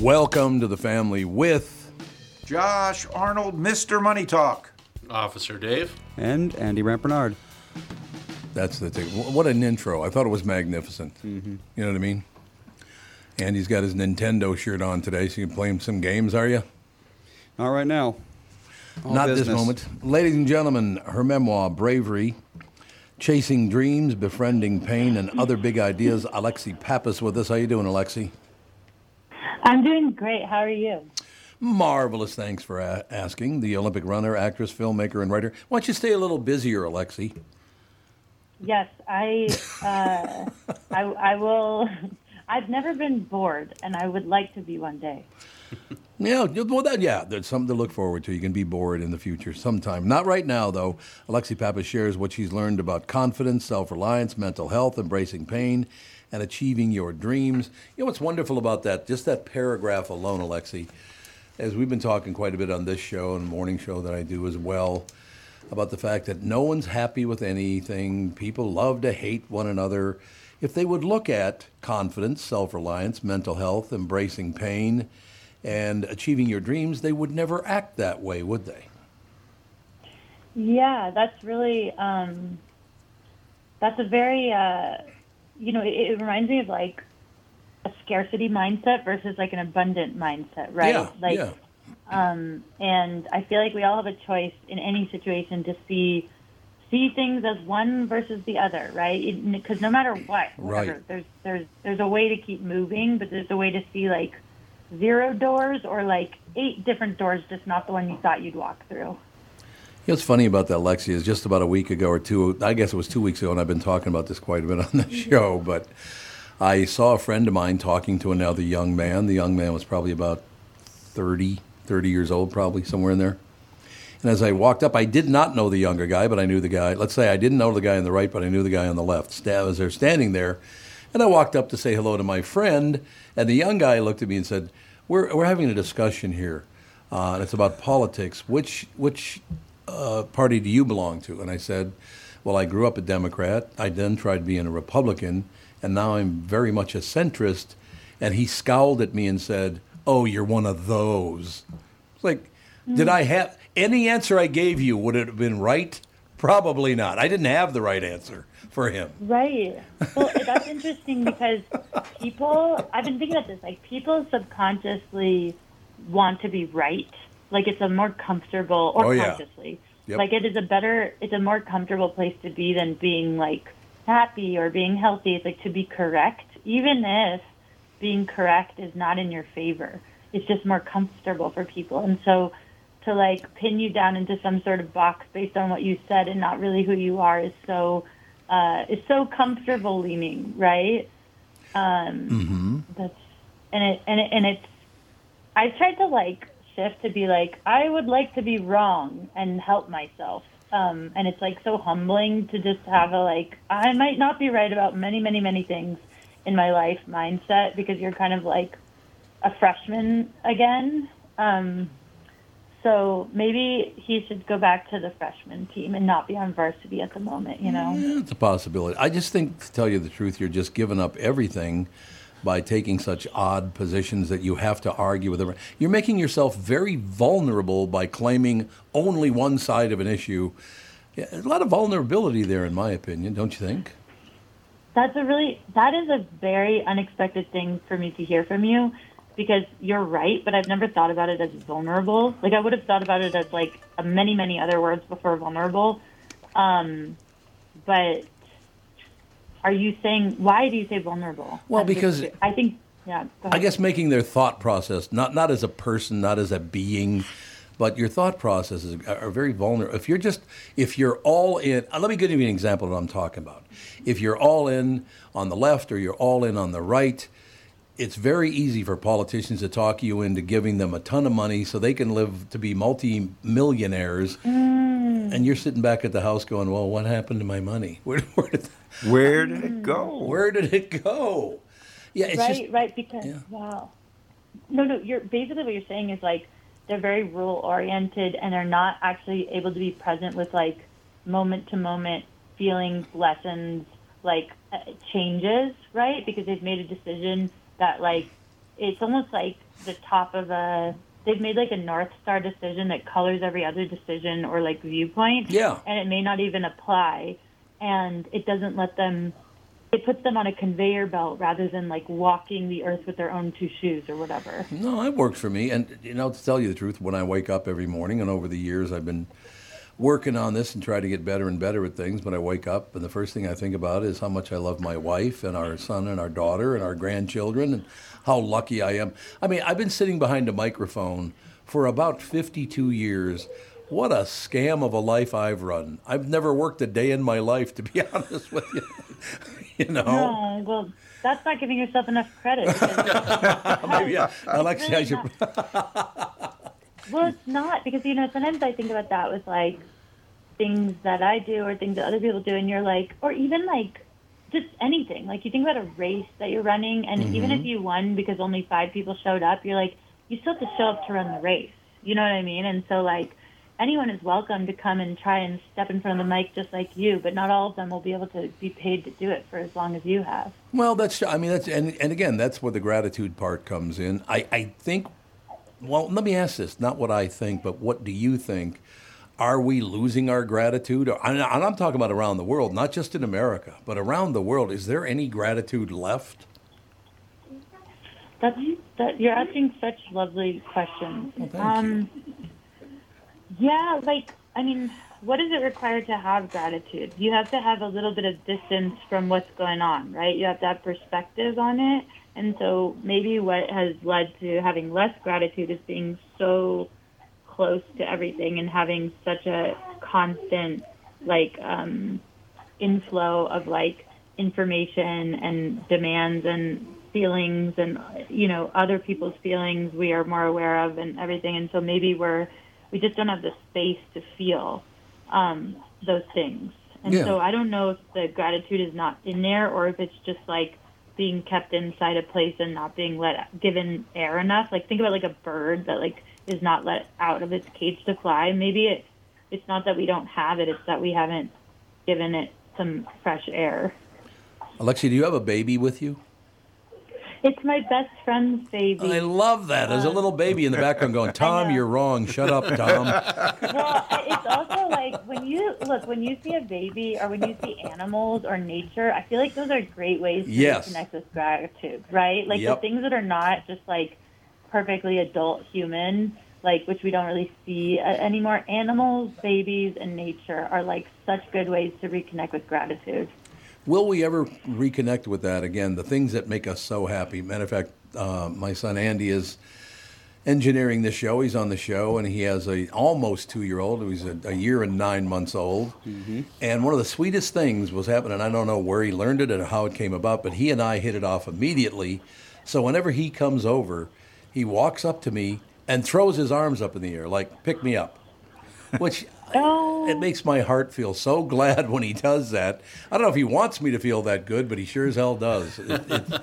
Welcome to the family with Josh Arnold, Mr. Money Talk. Officer Dave. And Andy Rampernard. That's the thing. What an intro. I thought it was magnificent. Mm-hmm. You know what I mean? Andy's got his Nintendo shirt on today, so you can play him some games, are you? Not right now. All Not this moment. Ladies and gentlemen, her memoir, Bravery, Chasing Dreams, Befriending Pain, and Other Big Ideas. Alexi Pappas with us. How you doing, Alexi? I'm doing great. How are you? Marvelous. Thanks for a- asking. The Olympic runner, actress, filmmaker, and writer. Why don't you stay a little busier, Alexi? Yes, I, uh, I, I will. I've never been bored, and I would like to be one day. Yeah, well, that, yeah, there's something to look forward to. You can be bored in the future sometime. Not right now, though. Alexi Pappas shares what she's learned about confidence, self reliance, mental health, embracing pain, and achieving your dreams. You know what's wonderful about that? Just that paragraph alone, Alexi, as we've been talking quite a bit on this show and morning show that I do as well, about the fact that no one's happy with anything. People love to hate one another. If they would look at confidence, self reliance, mental health, embracing pain, and achieving your dreams, they would never act that way, would they? Yeah, that's really. Um, that's a very. Uh, you know, it, it reminds me of like a scarcity mindset versus like an abundant mindset, right? Yeah, like, yeah. um, and I feel like we all have a choice in any situation to see see things as one versus the other, right? Because no matter what, whatever, Right. there's there's there's a way to keep moving, but there's a way to see like zero doors or like eight different doors, just not the one you thought you'd walk through. You know, what's funny about that, Lexi, is just about a week ago or two, I guess it was two weeks ago, and I've been talking about this quite a bit on the show, but I saw a friend of mine talking to another young man. The young man was probably about 30, 30 years old, probably, somewhere in there. And as I walked up, I did not know the younger guy, but I knew the guy. Let's say I didn't know the guy on the right, but I knew the guy on the left. As they're standing there, and I walked up to say hello to my friend, and the young guy looked at me and said, "We're we're having a discussion here, uh, and it's about politics. Which which uh, party do you belong to?" And I said, "Well, I grew up a Democrat. I then tried being a Republican, and now I'm very much a centrist." And he scowled at me and said, "Oh, you're one of those." It's like, did I have any answer I gave you? Would it have been right? Probably not. I didn't have the right answer for him. Right. Well, that's interesting because people, I've been thinking about this, like people subconsciously want to be right. Like it's a more comfortable, or Oh, yeah. consciously, Yep. like it is a better, it's a more comfortable place to be than being like happy or being healthy. It's like to be correct, even if being correct is not in your favor. It's just more comfortable for people. And so to like pin you down into some sort of box based on what you said and not really who you are is so uh, is so comfortable leaning, right? Um, That's and it and it and it's. I've tried to like shift to be like I would like to be wrong and help myself. Um, and it's like so humbling to just have a like I might not be right about many many many things in my life mindset because you're kind of like a freshman again. Um, so maybe he should go back to the freshman team and not be on varsity at the moment, you know? Yeah, it's a possibility. I just think, to tell you the truth, you're just giving up everything by taking such odd positions that you have to argue with them. You're making yourself very vulnerable by claiming only one side of an issue. A lot of vulnerability there, in my opinion, don't you think? That's a really, that is a very unexpected thing for me to hear from you because you're right, but I've never thought about it as vulnerable. Like I would have thought about it as like many, many other words before vulnerable. Um, but are you saying why do you say vulnerable? Well, just because- I think yeah. I guess making their thought process not not as a person, not as a being, but your thought processes are, very vulnerable. If you're just if you're all in, uh, let me give you an example of what I'm talking about. If you're all in on the left or you're all in on the right, it's very easy for politicians to talk you into giving them a ton of money so they can live to be multi-millionaires. And you're sitting back at the house going, "Well, what happened to my money? Where, where did Where did it go? where did it go?" Yeah, it's right, just right. Because yeah. wow, no, no. You're basically what you're saying is like they're very rule oriented and they're not actually able to be present with like moment to moment feelings, lessons, like uh, changes, right? Because they've made a decision that like it's almost like the top of a. They've made like a north star decision that colors every other decision or like viewpoint. Yeah. And it may not even apply, and it doesn't let them it puts them on a conveyor belt rather than like walking the earth with their own two shoes or whatever. No, it works for me. And you know, to tell you the truth, when I wake up every morning, and over the years I've been working on this and try to get better and better at things. But I wake up, and the first thing I think about is how much I love my wife and our son and our daughter and our grandchildren, and how lucky I am. I mean, I've been sitting behind a microphone for about 52 years. What a scam of a life I've run. I've never worked a day in my life, to be honest with you. you know. Oh, well, that's not giving yourself enough credit. Maybe I, Alexia, I really should. Well, it's not because you know sometimes I think about that with like things that I do or things that other people do, and you're like, or even like just anything. Like you think about a race that you're running, and even if mm-hmm. you won because only five people showed up, you're like, you still have to show up to run the race. You know what I mean? And so like anyone is welcome to come and try and step in front of the mic just like you, but not all of them will be able to be paid to do it for as long as you have. Well, that's I mean that's and, and again that's where the gratitude part comes in. I, I think well, let me ask this, not what I think, but what do you think? Are we losing our gratitude? And I'm talking about around the world, not just in America, but around the world. Is there any gratitude left? That's that you're asking such lovely questions. thank you. um, yeah, like I mean, what does it require to have gratitude? You have to have a little bit of distance from what's going on, right? You have to have perspective on it. And so maybe what has led to having less gratitude is being so close to everything and having such a constant like um inflow of like information and demands and feelings and you know other people's feelings we are more aware of and everything and so maybe we're we just don't have the space to feel um those things and Yeah. so i don't know if the gratitude is not in there or if it's just like being kept inside a place and not being let given air enough. Like think about like a bird that like is not let out of its cage to fly. Maybe it it's not that we don't have it it's that we haven't given it some fresh air. Alexia, do you have a baby with you? It's my best friend's baby I love that. There's a little baby in the background going, Tom, you're wrong. Shut up, Tom. well, it's also like when you look when you see a baby or when you see animals or nature. I feel like those are great ways to Yes. connect with gratitude, right? Like Yep. the things that are not just like perfectly adult human, like which we don't really see uh, anymore. Animals, babies, and nature are like such good ways to reconnect with gratitude. Will we ever reconnect with that again? The things that make us so happy. Matter of fact, uh, my son Andy is engineering this show. He's on the show, and he has a almost two year old. He's a, a year and nine months old. And one of the sweetest things was happening. I don't know where he learned it and how it came about, but he and I hit it off immediately. So whenever he comes over, he walks up to me and throws his arms up in the air, like "pick me up," which. Oh, It makes my heart feel so glad when he does that. I don't know if he wants me to feel that good, but he sure as hell does. It, it,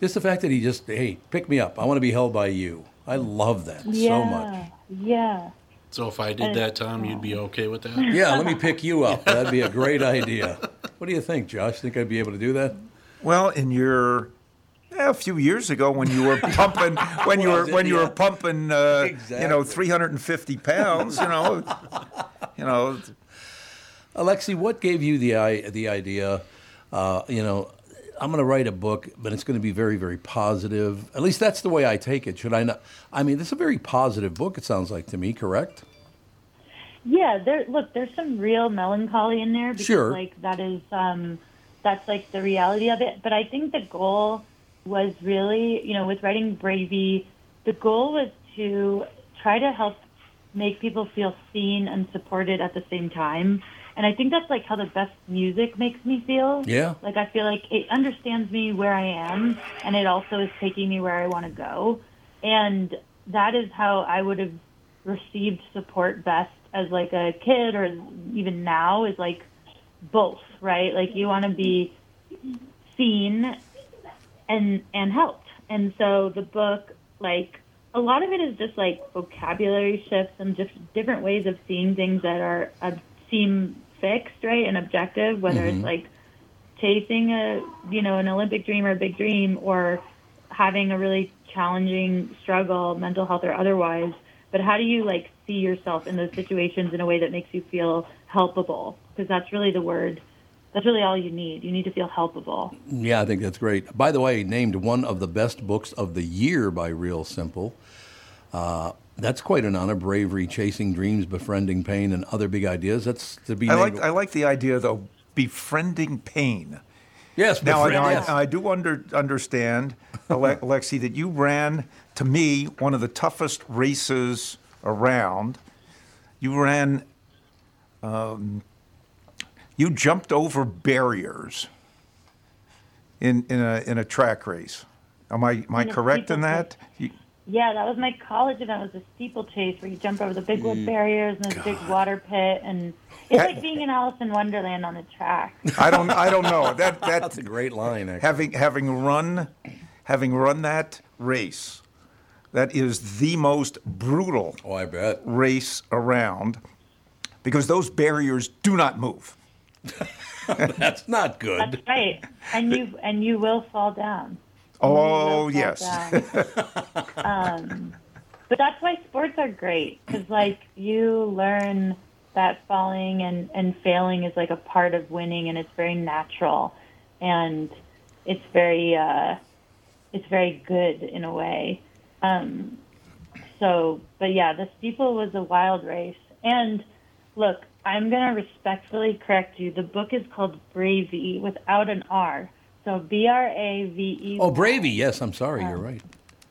just the fact that he just, hey, pick me up. I want to be held by you. I love that yeah, so much. Yeah. So if I did that, Tom, you'd be okay with that? Yeah, let me pick you up. That'd be a great idea. What do you think, Josh? Think I'd be able to do that? Well, in your yeah, a few years ago when you were pumping when you were when you were pumping uh, you know 350 pounds, you know, you know, Alexi, what gave you the the idea? Uh, you know, I'm going to write a book, but it's going to be very, very positive. At least that's the way I take it. Should I not? I mean, it's a very positive book. It sounds like to me, correct? Yeah, there. Look, there's some real melancholy in there because, Sure. like, that is, um, that's like the reality of it. But I think the goal was really, you know, with writing Bravey, the goal was to try to help make people feel seen and supported at the same time. And I think that's like how the best music makes me feel. Yeah. Like I feel like it understands me where I am, and it also is taking me where I want to go. And that is how I would have received support best as like a kid or even now is like both, right? Like you want to be seen and and helped. And so the book, like a lot of it is just like vocabulary shifts and just different ways of seeing things that are uh, seem fixed, right, and objective. Whether it's like chasing a you know an Olympic dream or a big dream, or having a really challenging struggle, mental health or otherwise. But how do you like see yourself in those situations in a way that makes you feel helpable? Because that's really the word. That's really all you need. You need to feel helpable. Yeah, I think that's great. By the way, named one of the best books of the year by Real Simple. Uh, that's quite an honor. Bravery, chasing dreams, befriending pain, and other big ideas. That's to be I named. like I like the idea though, befriending pain. yes, Now, befriend- now yes. I, I do under, understand, Ale- Alexi, that you ran to me one of the toughest races around. You ran. Um, you jumped over barriers in in a in a track race. Am I am I In correct in that? You, Yeah, that was my college event. It was a steeplechase where you jump over the big wood mm. barriers and this big water pit, and it's like being in Alice in Wonderland on the track. I don't I don't know that that that's a great line. Actually. having having run having run that race that is the most brutal oh, I bet. race around because those barriers do not move That's not good. That's right, and you and you will fall down. oh You yes down. um, but that's why sports are great because like you learn that falling and and failing is like a part of winning, and it's very natural, and it's very uh, it's very good in a way. Um, so, but yeah, the steeple was a wild race. And look, I'm going to respectfully correct you. The book is called Bravey without an R. So B R A V E. Oh, Bravey. Yes, I'm sorry. You're right.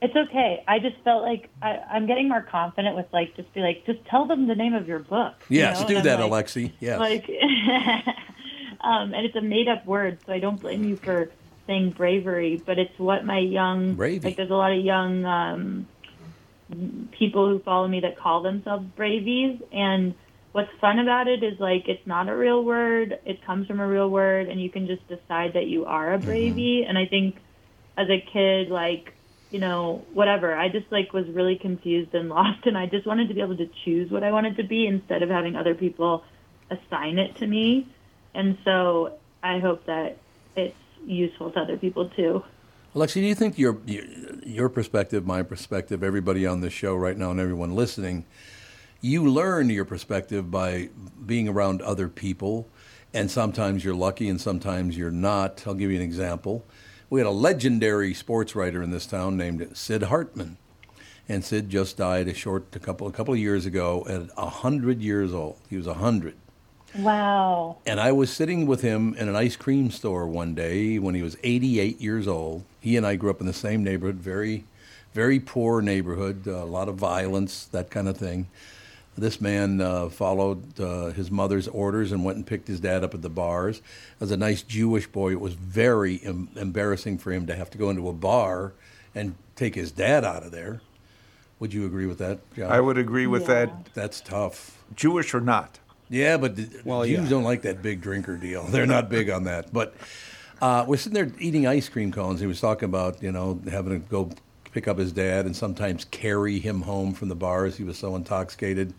It's okay. I just felt like I, I'm getting more confident with like just be like just tell them the name of your book. you Yes, know? do that, like- Alexi. Yes. Like, um, and it's a made up word, so I don't blame you for saying bravery, but it's what my young Bravey. like. There's a lot of young um, people who follow me that call themselves bravies, and what's fun about it is like it's not a real word. It comes from a real word, and you can just decide that you are a mm-hmm. bravey. And I think as a kid, like you know, whatever. I just like was really confused and lost, and I just wanted to be able to choose what I wanted to be instead of having other people assign it to me. And so I hope that it's useful to other people too. Alexi, do you think your, your your perspective, my perspective, everybody on this show right now, and everyone listening, you learn your perspective by being around other people, and sometimes you're lucky, and sometimes you're not. I'll give you an example. We had a legendary sports writer in this town named Sid Hartman, and Sid just died a short a couple a couple of years ago at hundred years old. He was hundred. Wow. And I was sitting with him in an ice cream store one day when he was 88 years old. He and I grew up in the same neighborhood, very, very poor neighborhood, uh, a lot of violence, that kind of thing. This man uh, followed uh, his mother's orders and went and picked his dad up at the bars. As a nice Jewish boy, it was very em- embarrassing for him to have to go into a bar and take his dad out of there. Would you agree with that, John? I would agree with Yeah. that That's tough. Jewish or not Yeah, but the, Well, Jews yeah. don't like that big drinker deal. They're not big on that. But uh, we're sitting there eating ice cream cones. He was talking about, you know, having to go pick up his dad and sometimes carry him home from the bars. He was so intoxicated.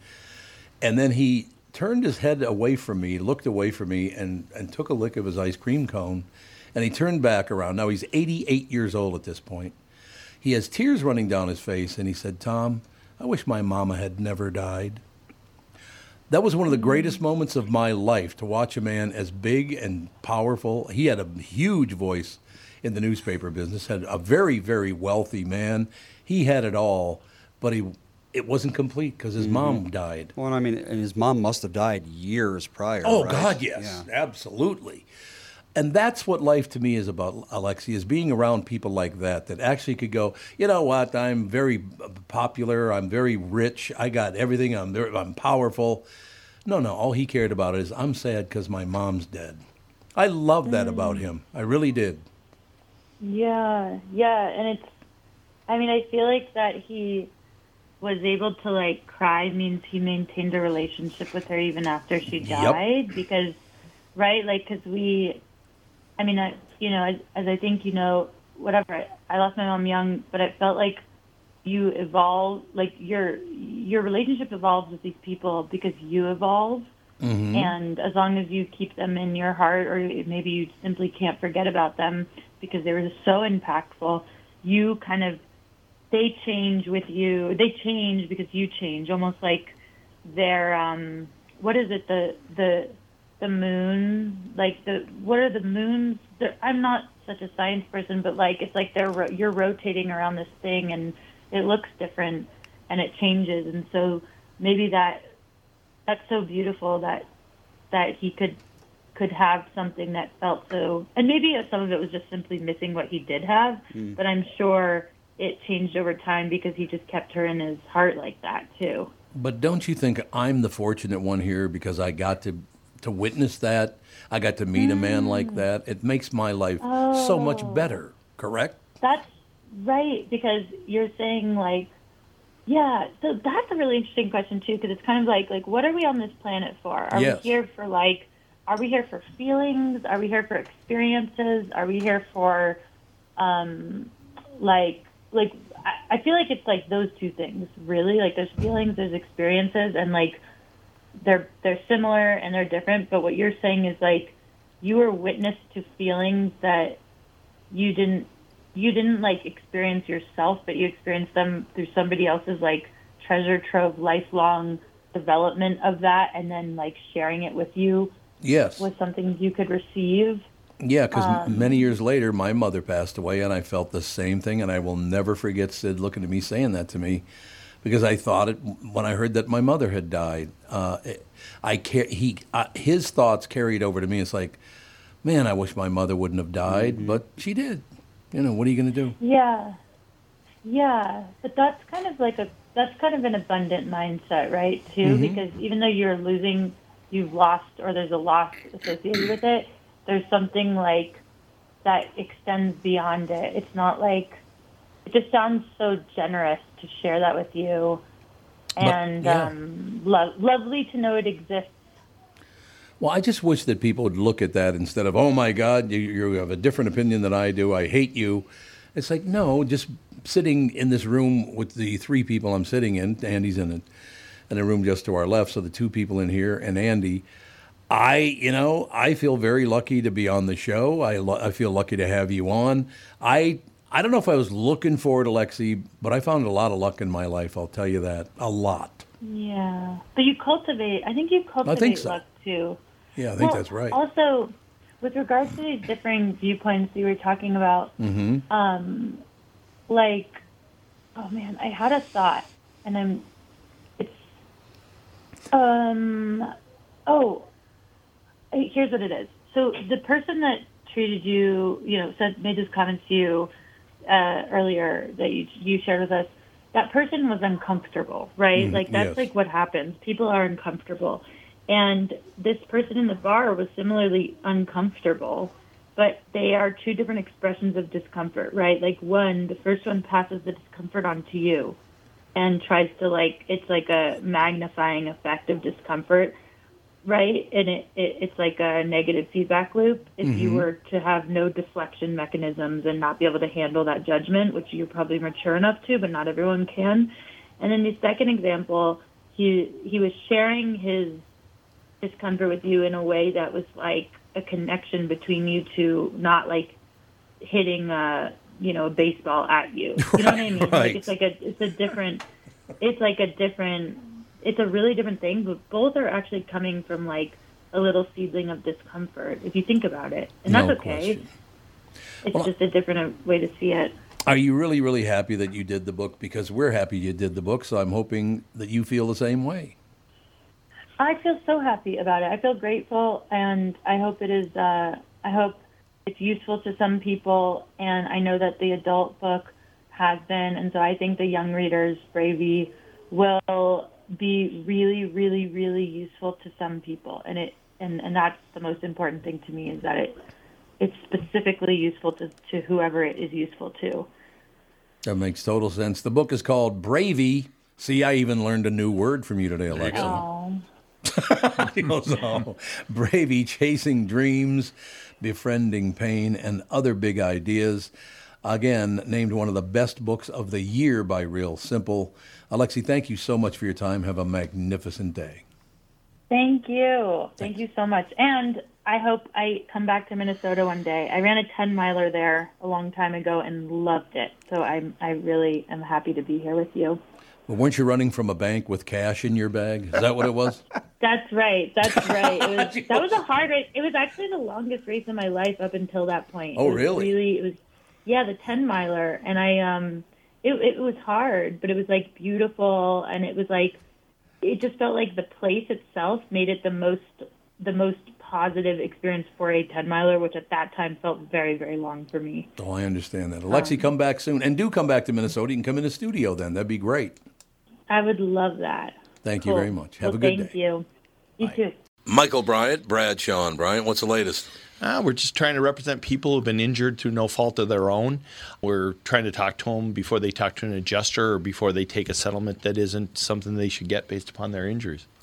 And then he turned his head away from me, looked away from me, and, and took a lick of his ice cream cone. And he turned back around. Now he's 88 years old at this point. He has tears running down his face, and he said, Tom, I wish my mama had never died. That was one of the greatest moments of my life to watch a man as big and powerful. He had a huge voice in the newspaper business, had a very, very wealthy man. He had it all, but he it wasn't complete because his mom mm-hmm. died. Well, I mean, and his mom must have died years prior. Oh right? God, yes, Yeah. absolutely. And that's what life to me is about, Alexi, is being around people like that that actually could go, you know what, I'm very popular, I'm very rich, I got everything, I'm I'm powerful. No, no, all he cared about is I'm sad because my mom's dead. I love that about mm. him. I really did. Yeah, yeah, and it's. I mean, I feel like that he was able to like cry means he maintained a relationship with her even after she Yep. died because, right? Like, because we, I mean, I, you know, as, as I think you know, whatever. I, I lost my mom young, but it felt like you evolve, like your your relationship evolves with these people because you evolve. And as long as you keep them in your heart, or maybe you simply can't forget about them because they were so impactful, you kind of they change with you. They change because you change, almost like they're um, what is it? The the the moon? Like the what are the moons? The, I'm not such a science person, but like it's like they're ro- you're rotating around this thing and it looks different and it changes, and so maybe that that's so beautiful that that he could could have something that felt so and maybe some of it was just simply missing what he did have mm. but i'm sure it changed over time because he just kept her in his heart like that too But don't you think I'm the fortunate one here because I got to to witness that? I got to meet a man like mm. that. It makes my life so much oh. better, correct? that's right because you're saying like yeah so that's a really interesting question too because it's kind of like like what are we on this planet for? Are Yes. we here for like are we here for feelings? Are we here for experiences? Are we here for um like like I, I feel like it's like those two things really. Like there's feelings there's experiences and like they're they're similar and they're different but what you're saying is like you were witness to feelings that you didn't you didn't like experience yourself but you experienced them through somebody else's like treasure trove lifelong development of that and then like sharing it with you Yes. was something you could receive Yeah, because Um, many years later, my mother passed away, and I felt the same thing. And I will never forget Sid looking at me saying that to me, because I thought it when I heard that my mother had died. Uh, it- I care. He uh, his thoughts carried over to me. It's like, man, I wish my mother wouldn't have died, Mm-hmm. but she did. You know, what are you going to do? Yeah. Yeah. But that's kind of like a that's kind of an abundant mindset, right? Too, because even though you're losing you've lost or there's a loss associated with it, there's something like that extends beyond it. It's not like it just sounds so generous to share that with you. And yeah. um, lo- lovely to know it exists. Well, I just wish that people would look at that instead of, oh my God, you, you have a different opinion than I do. I hate you. It's like, no, just sitting in this room with the three people I'm sitting in. Andy's in a, in a room just to our left, so the two people in here and Andy. I, you know, I feel very lucky to be on the show. I, lo- I feel lucky to have you on. I, I don't know if I was looking for it, Alexi, but I found a lot of luck in my life. I'll tell you that a lot. Yeah. But you cultivate, I think you cultivate so. luck too. Yeah, I think Well, that's right. Also, with regards to these differing viewpoints you were talking about, Mm-hmm. um, like, oh man, I had a thought, and I'm, it's, um, oh, here's what it is. So the person that treated you, you know, said made this comment to you uh, earlier that you you shared with us. That person was uncomfortable, right? like that's yes. like what happens. People are uncomfortable, and this person in the bar was similarly uncomfortable. But they are two different expressions of discomfort, right? Like one, the first one passes the discomfort on to you, and tries to like it's like a magnifying effect of discomfort right and it, it it's like a negative feedback loop if you mm-hmm. were to have no deflection mechanisms and not be able to handle that judgment which you're probably mature enough to but not everyone can and then the second example he he was sharing his discomfort with you in a way that was like a connection between you two not like hitting a you know a baseball at you you know what i mean right. like it's like a it's a different it's like a different it's a really different thing, but both are actually coming from like a little seedling of discomfort if you think about it, and that's No okay. question. It's just a different uh, way to see it. Are you really, really happy that you did the book? Because we're happy you did the book, so I'm hoping that you feel the same way. I feel so happy about it. I feel grateful, and I hope it is. Uh, I hope it's useful to some people, and I know that the adult book has been, and so I think the young readers, Bravey, will be really, really, really useful to some people, and it and and that's the most important thing to me is that it it's specifically useful to to whoever it is useful to. That makes total sense. The book is called Bravey. See, I even learned a new word from you today, Alexa. Oh. Oh, Bravey, chasing dreams, befriending pain, and other big ideas. Again, named one of the best books of the year by Real Simple. Alexi, thank you so much for your time. Have a magnificent day. Thank you. Thank you so much. And I hope I come back to Minnesota one day. I ran a 10 miler there a long time ago and loved it. So I'm, I really am happy to be here with you. Well, weren't you running from a bank with cash in your bag? Is that what it was? That's right. That's right. It was, that was a hard race. It was actually the longest race of my life up until that point. Oh, really? Really, it was, yeah, the 10 miler. And I, um, it, it was hard, but it was like beautiful. And it was like, it just felt like the place itself made it the most, the most positive experience for a 10 miler, which at that time felt very, very long for me. Oh, I understand that. Alexi, come back soon. And do come back to Minnesota. You can come in the studio then. That'd be great. I would love that. Thank you very much. Have Well, a good thank day. Thank you. You too. Michael Bryant, Bradshaw and Bryant. What's the latest? Uh, we're just trying to represent people who've been injured through no fault of their own. We're trying to talk to them before they talk to an adjuster or before they take a settlement that isn't something they should get based upon their injuries.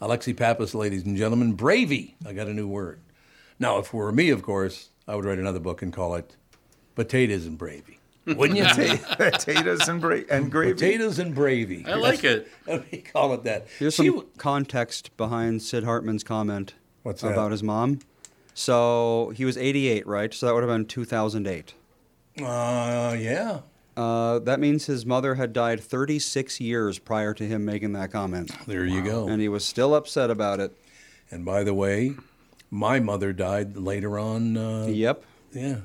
Alexi Pappas, ladies and gentlemen, Bravey. I got a new word. Now, if it were me, of course, I would write another book and call it Potatoes and Bravey. Wouldn't you? Potatoes and, bra- and gravy. Potatoes and Bravey. I like it. Let me call it that. Here's She some w- context behind Sid Hartman's comment What's that? about his mom. So he was 88, right? So that would have been 2008. Uh, yeah. Uh, that means his mother had died 36 years prior to him making that comment. There you go. And he was still upset about it. And by the way, my mother died later on. Uh, Yep. Yeah.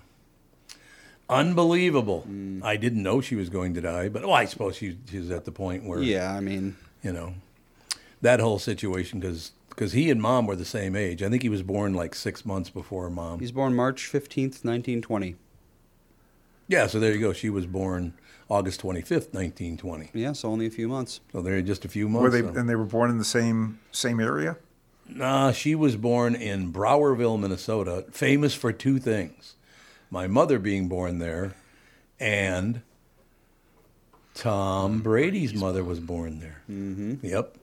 Unbelievable. I didn't know she was going to die, but oh, I suppose she, she was at the point where, Yeah, I mean, you know, that whole situation because he and mom were the same age. I think he was born like six months before mom. he's born March 15th, 1920. Yeah, so there you go. She was born August 25th, 1920. Yeah, so only a few months. So they're just a few months. Were they so- and they were born in the same same area? Nah, she was born in Browerville, Minnesota, famous for two things my mother being born there, and Tom Brady's mother was born there. Mm-hmm. Yep,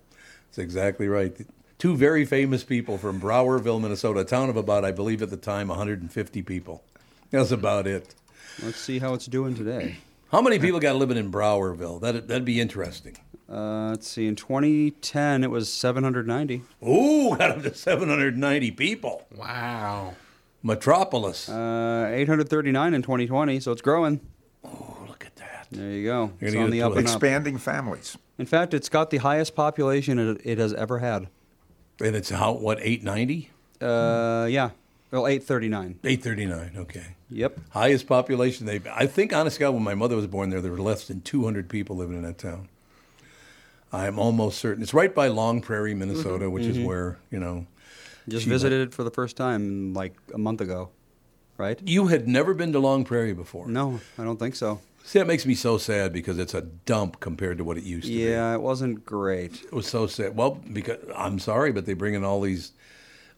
that's exactly right. Two very famous people from Browerville, Minnesota, a town of about, I believe at the time, 150 people. That's about it. Let's see how it's doing today. How many people got living in Browerville? That'd, that'd be interesting. Uh, let's see. In 2010, it was 790. Ooh, got up to 790 people. Wow. Metropolis. Uh, 839 in 2020, so it's growing. oh, look at that. There you go. You're It's on the up and up. Expanding families. In fact, it's got the highest population it, it has ever had. And it's how, what, 890? Uh, yeah. Well, 839. 839, okay. Yep. Highest population they've. I think, honest God, when my mother was born there, there were less than 200 people living in that town. I'm almost certain. It's right by Long Prairie, Minnesota, mm-hmm. which is mm-hmm. where, you know. Just visited it for the first time like a month ago, right? You had never been to Long Prairie before. No, I don't think so. See, that makes me so sad because it's a dump compared to what it used to be. Yeah, it wasn't great. It was so sad. Well, because I'm sorry, but they bring in all these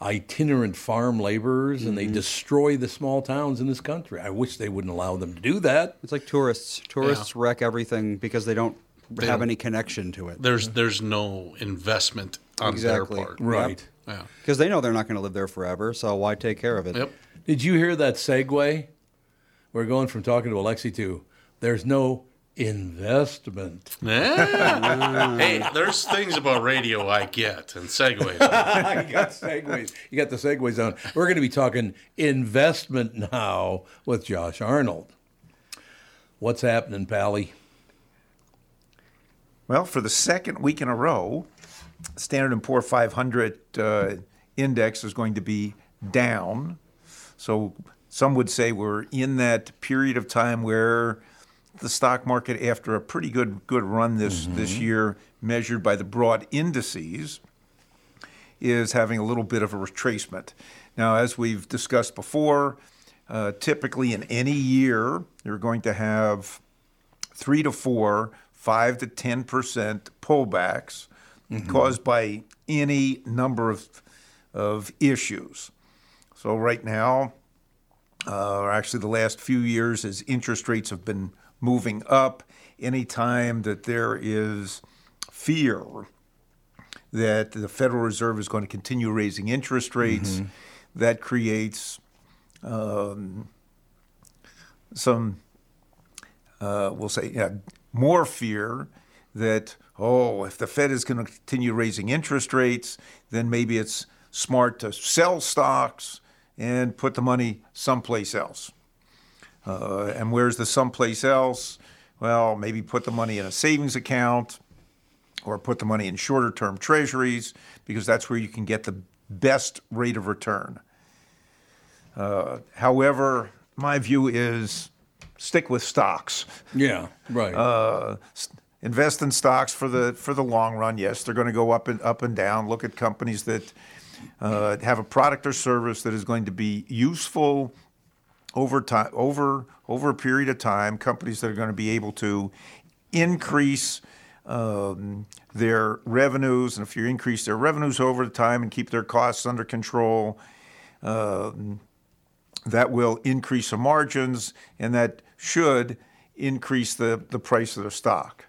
itinerant farm laborers and they Mm-hmm. destroy the small towns in this country. I wish they wouldn't allow them to do that. It's like tourists. Tourists wreck everything because they don't They have don't- any connection to it. There's there's no investment on Exactly. their part. Right. Yeah. Because they know they're not going to live there forever, so why take care of it? Yep. Did you hear that segue? We're going from talking to Alexi to there's no investment. Yeah. hey, there's things about radio I get and segue. you got segues. You got the segues on. We're going to be talking investment now with Josh Arnold. What's happening, Pally? Well, for the second week in a row, Standard and Poor 500 uh, index is going to be down. So some would say we're in that period of time where the stock market, after a pretty good good run this this year, measured by the broad indices, is having a little bit of a retracement. Now, as we've discussed before, uh, typically in any year, you're going to have three to four, five to ten percent pullbacks caused by any number of of issues. So right now, uh, or actually the last few years, as interest rates have been moving up, anytime that there is fear that the Federal Reserve is going to continue raising interest rates, that creates um, some, uh, we'll say, yeah, more fear that, oh, if the Fed is going to continue raising interest rates, then maybe it's smart to sell stocks and put the money someplace else. Uh, and where's the someplace else? Well, maybe put the money in a savings account or put the money in shorter term treasuries because that's where you can get the best rate of return. Uh, however, my view is stick with stocks. Yeah, right. Uh, invest in stocks for the for the long run. Yes, they're going to go up and up and down. Look at companies that uh, have a product or service that is going to be useful over time over over a period of time. Companies that are going to be able to increase um, their revenues, and if you increase their revenues over the time and keep their costs under control, um, that will increase the margins, and that should increase the, the price of their stock.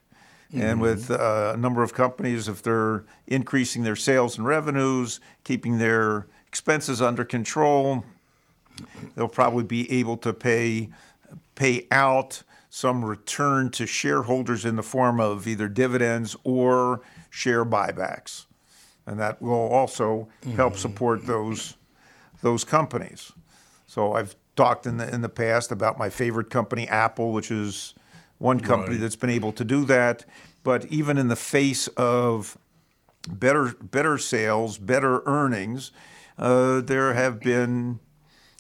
And with uh, a number of companies, if they're increasing their sales and revenues, keeping their expenses under control, they'll probably be able to pay pay out some return to shareholders in the form of either dividends or share buybacks, and that will also help support those those companies. So I've talked in the in the past about my favorite company, Apple, which is one company Right. that's been able to do that. But even in the face of better better sales, better earnings, uh, there have been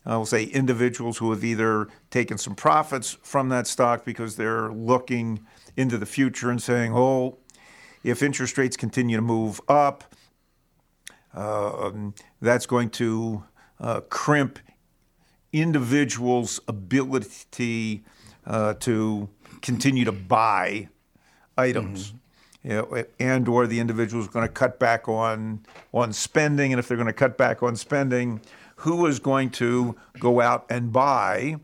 I will say individuals who have either taken some profits from that stock because they're looking into the future and saying, "Oh, if interest rates continue to move up, um, that's going to uh, crimp individuals' ability uh, to continue to buy items. You know, and or the individual is going to cut back on on spending, and if they're going to cut back on spending, who is going to go out and buy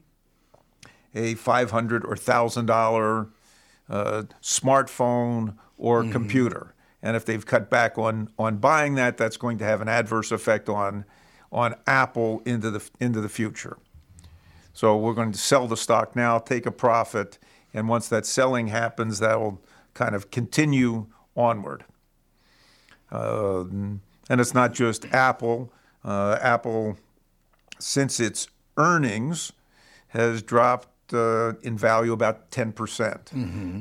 a 500 or $1,000 uh, smartphone or computer. And if they've cut back on, on buying that, that's going to have an adverse effect on, on Apple into the, into the future. So we're going to sell the stock now, take a profit, and once that selling happens, that'll kind of continue onward. Um, and it's not just Apple. Uh, Apple, since its earnings, has dropped uh, in value about 10%. percent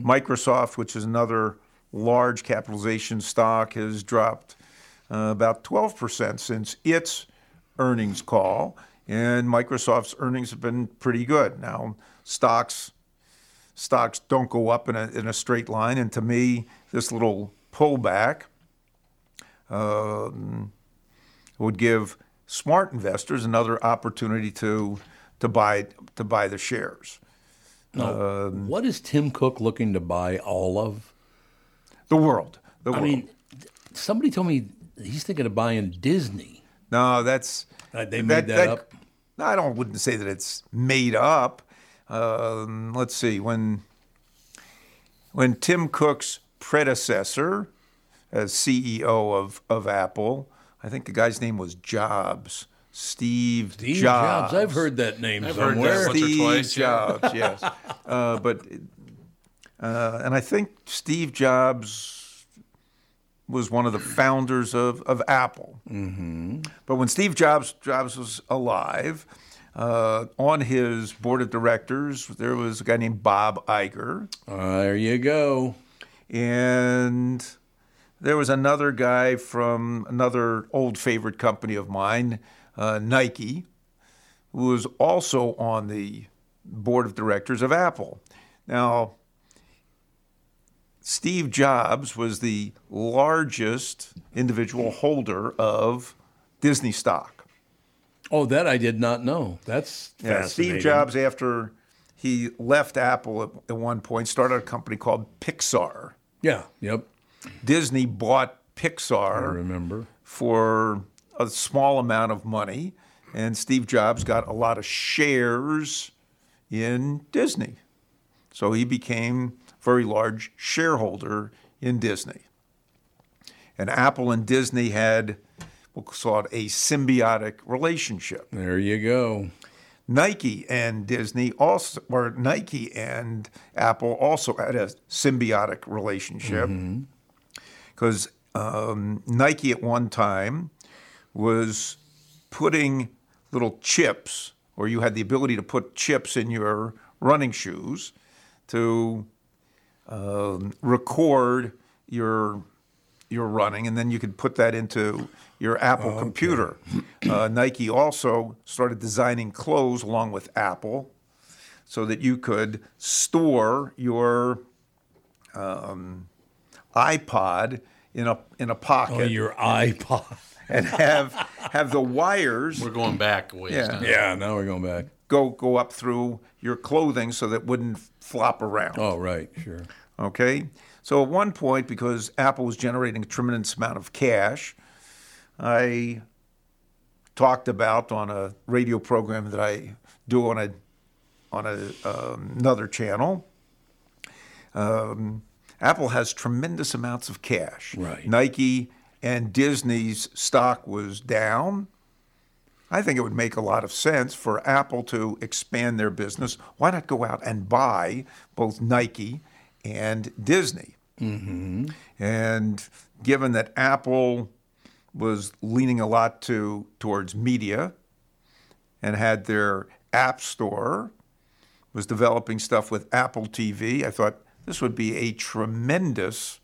Microsoft, which is another large capitalization stock, has dropped uh, about 12% since its earnings call. And Microsoft's earnings have been pretty good. Now, stocks stocks don't go up in a, in a straight line. And to me, this little pullback um, would give smart investors another opportunity to to buy to buy the shares. Now, what is Tim Cook looking to buy all of? The world. The I world. mean, somebody told me he's thinking of buying Disney. no, that's Uh, they made that up? No, I don't wouldn't say that it's made up. Um, let's see when when Tim Cook's predecessor as CEO of, of Apple, I think the guy's name was Jobs. Steve, Steve Jobs. Jobs. I've heard that name I've heard somewhere. that once or Steve twice, yeah. Jobs, yes. Uh, but uh, and I think Steve Jobs was one of the founders of, of Apple. Mm-hmm. But when Steve Jobs Jobs was alive, uh, on his board of directors there was a guy named Bob Iger, Uh, there you go. and there was another guy from another old favorite company of mine, uh, Nike, who was also on the board of directors of Apple. Now, Steve Jobs was the largest individual holder of Disney stock. Oh, that I did not know. That's Yeah. Steve Jobs, after he left Apple at, at one point, started a company called Pixar. Yeah. Yep. Disney bought Pixar. I remember. for a small amount of money, and Steve Jobs got a lot of shares in Disney. So he became a very large shareholder in Disney. And Apple and Disney had, we'll call it a symbiotic relationship. There you go. Nike and Disney also, or Nike and Apple also had a symbiotic relationship mm-hmm. Because um, Nike at one time was putting little chips, or you had the ability to put chips in your running shoes to um, record your your running, and then you could put that into your Apple computer. Uh, Nike also started designing clothes along with Apple, so that you could store your um, iPod in a in a pocket Oh, your iPod. and have have the wires We're going back a ways Yeah. now. Yeah. Now we're going back. go go up through your clothing so that it wouldn't flop around. Oh, right. Sure. Okay. So at one point, because Apple was generating a tremendous amount of cash, I talked about on a radio program that I do on a on a, um, another channel. Um, Apple has tremendous amounts of cash. Right. Nike and Disney's stock was down. I think it would make a lot of sense for Apple to expand their business. Why not go out and buy both Nike and Disney? Mm-hmm. And given that Apple was leaning a lot to towards media and had their app store, was developing stuff with Apple TV, I thought this would be a tremendous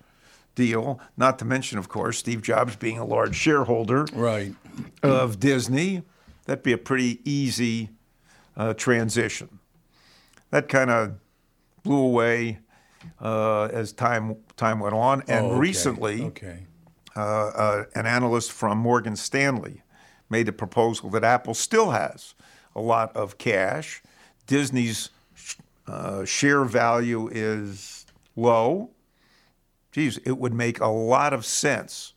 deal. Not to mention, of course, Steve Jobs being a large shareholder Right. of Disney, that'd be a pretty easy uh, transition. That kind of blew away uh, as time time went on, and Oh, okay. recently, Okay. uh, uh, an analyst from Morgan Stanley made a proposal that Apple still has a lot of cash. Disney's uh, share value is low. Geez, it would make a lot of sense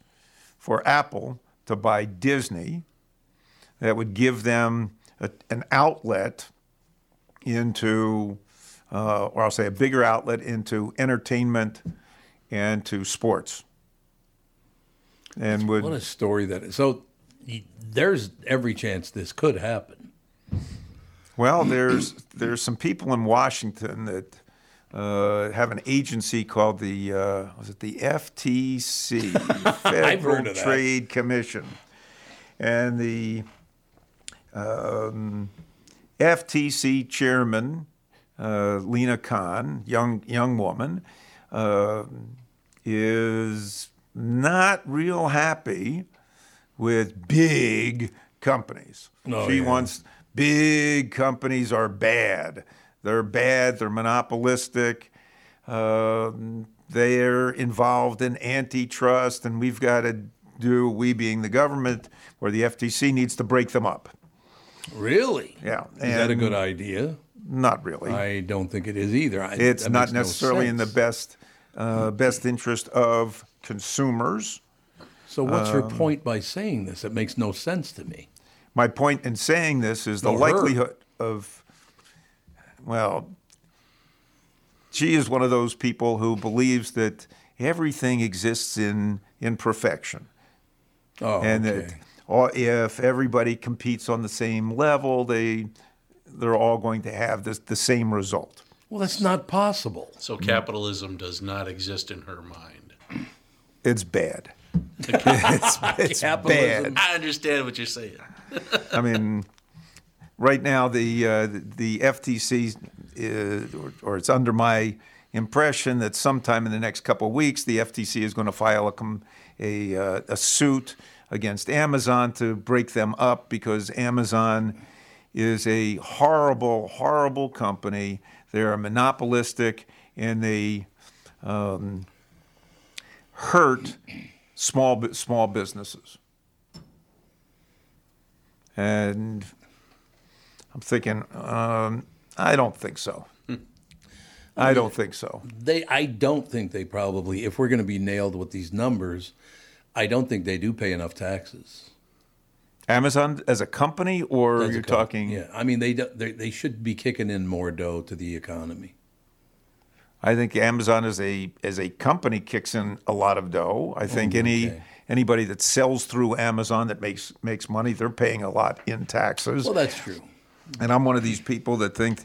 for Apple to buy Disney. That would give them a, an outlet into uh, or I'll say a bigger outlet into entertainment and to sports. And would What a story that is. So there's every chance this could happen. Well, there's there's some people in Washington that uh, have an agency called the uh, was it the FTC Federal heard of that. Trade Commission, and the um, FTC chairman uh, Lina Khan, young young woman, uh, is not real happy with big companies. Oh, she yeah. wants big companies are bad. They're bad. They're monopolistic. Um, they're involved in antitrust, and we've got to do, we being the government or the FTC, needs to break them up. Really? Yeah. Is that a good idea? Not really. I don't think it is either. I, it's not makes no necessarily in the best uh, best interest of consumers. So what's her Um, point by saying this? It makes no sense to me. My point in saying this is the No, her. likelihood of, well, she is one of those people who believes that everything exists in in perfection, Oh, and okay. that if everybody competes on the same level, they they're all going to have this, the same result. Well, that's not possible. So capitalism does not exist in her mind. It's bad. it's it's bad. I understand what you're saying. I mean, right now the uh, the FTC, is, or, or it's under my impression that sometime in the next couple of weeks the FTC is going to file a a, uh, a suit against Amazon to break them up because Amazon is a horrible, horrible company. They're monopolistic and they um, hurt small small businesses. And I'm thinking, um, I don't think so. I don't think so. They, I don't think they probably, if we're going to be nailed with these numbers, I don't think they do pay enough taxes. Amazon as a company, or As you're talking? Yeah, I mean they, they they should be kicking in more dough to the economy. I think Amazon as a as a company kicks in a lot of dough. I think any okay. anybody that sells through Amazon that makes makes money, they're paying a lot in taxes. Well, that's true. And I'm one of these people that think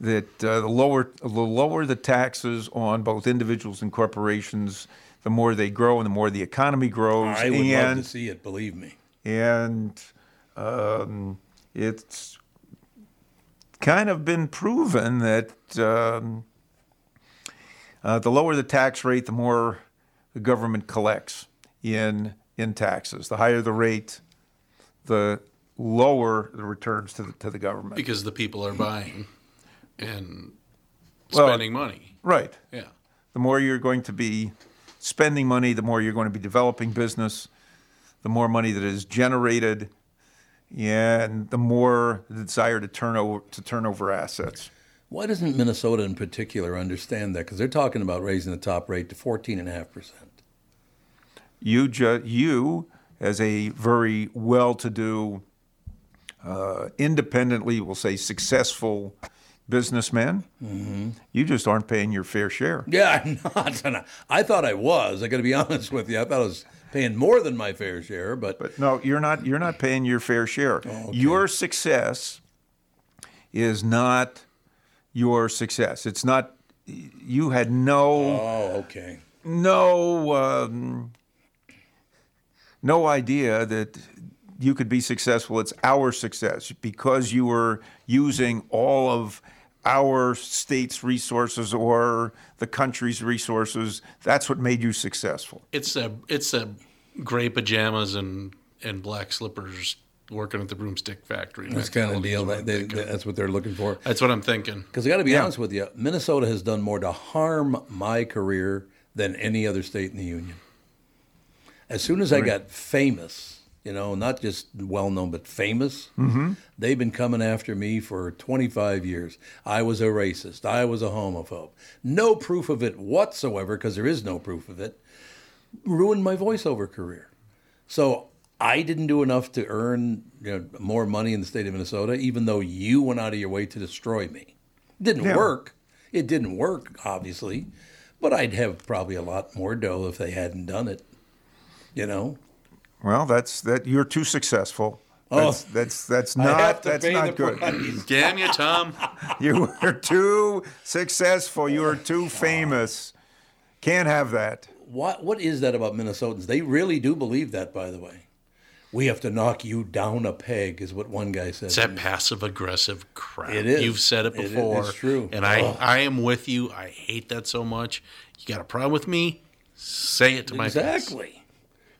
that uh, the lower the lower the taxes on both individuals and corporations, the more they grow and the more the economy grows. I would love and to see it. Believe me. and um, it's kind of been proven that um, uh, the lower the tax rate, the more the government collects in in taxes. The higher the rate, the lower the returns to the, to the government. Because the people are buying and Well, spending money. Right. Yeah. The more you're going to be spending money, the more you're going to be developing business, the more money that is generated, yeah, and the more the desire to turn over to turn over assets. Why doesn't Minnesota in particular understand that? Because they're talking about raising the top rate to fourteen and a half percent. You, ju- you as a very well-to-do, uh, independently, we'll say successful businessman, you just aren't paying your fair share. Yeah, I'm not. I- I thought I was. I got to be honest with you. I thought I was paying more than my fair share, but, But no, you're not. You're not paying your fair share. Your success is not your success. It's not. You had no oh, okay. no um, no idea that you could be successful. It's our success because you were using all of our state's resources or the country's resources. That's what made you successful. It's a it's a gray pajamas and and black slippers working at the broomstick factory. That's kind of is deal. what That they, that's what they're looking for. That's what I'm thinking. Because I got to be Yeah. honest with you, Minnesota has done more to harm my career than any other state in the union. As soon as I got famous, you know, not just well known, but famous, mm-hmm. they've been coming after me for 25 years. I was a racist. I was a homophobe. No proof of it whatsoever, because there is no proof of it. Ruined my voiceover career. So I didn't do enough to earn you know, more money in the state of Minnesota, even though you went out of your way to destroy me. Didn't Yeah. work. It didn't work, obviously, but I'd have probably a lot more dough if they hadn't done it. You know. Well, that's that. You're too successful. Oh. That's that's, that's not that's not good. price. Damn you, Tom. You are too successful. You are too famous. Can't have that. What what is that about Minnesotans? They really do believe that, by the way. We have to knock you down a peg, is what one guy said. It's that passive aggressive crap. It is. You've said it It is. before. It's true. And I, Oh. I am with you. I hate that so much. You got a problem with me? Say it to my face.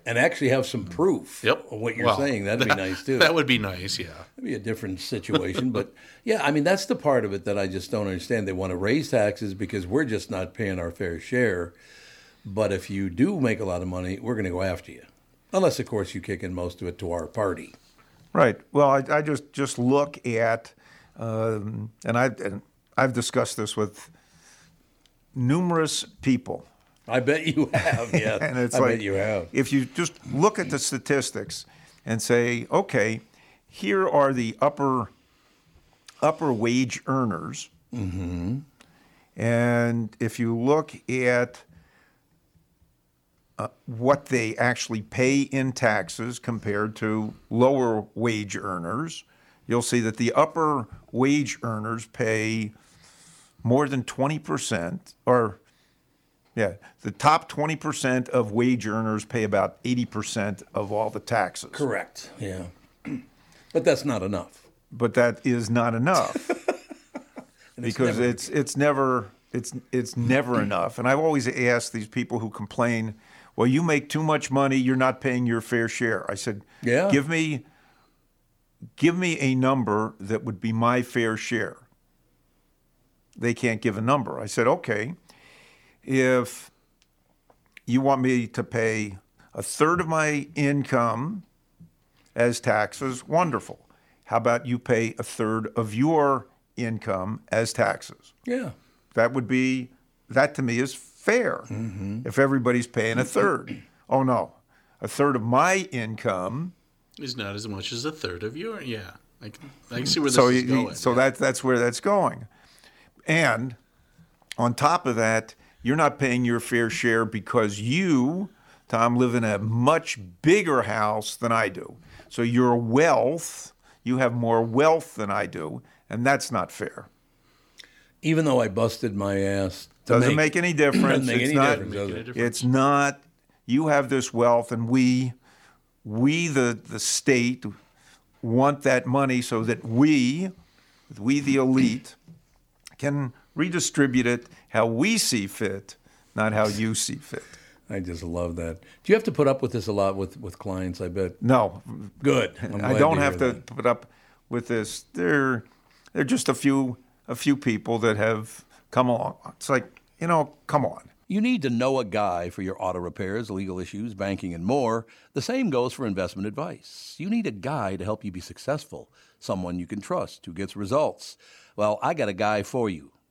Exactly. And actually have some proof Yep. of what you're Well, saying. That'd that- be nice too. That would be nice, yeah. That'd be a different situation. but yeah, I mean, that's the part of it that I just don't understand. They want to raise taxes because we're just not paying our fair share. But if you do make a lot of money, we're going to go after you. Unless, of course, you kick in most of it to our party. Right. Well, I, I just just look at, um, and I and I've discussed this with numerous people. I bet you have, yeah. and it's I like bet you have. if you just look at the statistics and say, okay, here are the upper upper wage earners, Mm-hmm. and if you look at uh, what they actually pay in taxes compared to lower wage earners, you'll see that the upper wage earners pay more than 20%, or yeah, the top 20% of wage earners pay about 80% of all the taxes. Correct. Yeah. But that's not enough. But that is not enough. because never- it's it's never it's it's never enough. And I've always asked these people who complain, "Well, you make too much money, you're not paying your fair share." I said, Yeah. give me give me a number that would be my fair share." They can't give a number. I said, "Okay, if you want me to pay a third of my income as taxes, wonderful. How about you pay a third of your income as taxes? Yeah. That would be, that to me is fair mm-hmm. if everybody's paying a third. Oh no, a third of my income. Is not as much as a third of your. Yeah. I can, I can see where this so is you- going. so that, that's where that's going. And on top of that, you're not paying your fair share because you, Tom, live in a much bigger house than I do. So your wealth, you have more wealth than I do, and that's not fair. Even though I busted my ass. Doesn't make, any difference. Doesn't make it's any not, difference, does it? It's not. You have this wealth, and we, we the the state, want that money so that we, we the elite, can redistribute it how we see fit, not how you see fit. I just love that. Do you have to put up with this a lot with, with clients? I bet. No, Good. I don't to have to that. put up with this. There, there are just a few a few people that have come along. It's like you know, come on. You need to know a guy for your auto repairs, legal issues, banking, and more. The same goes for investment advice. You need a guy to help you be successful, someone you can trust who gets results. Well, I got a guy for you,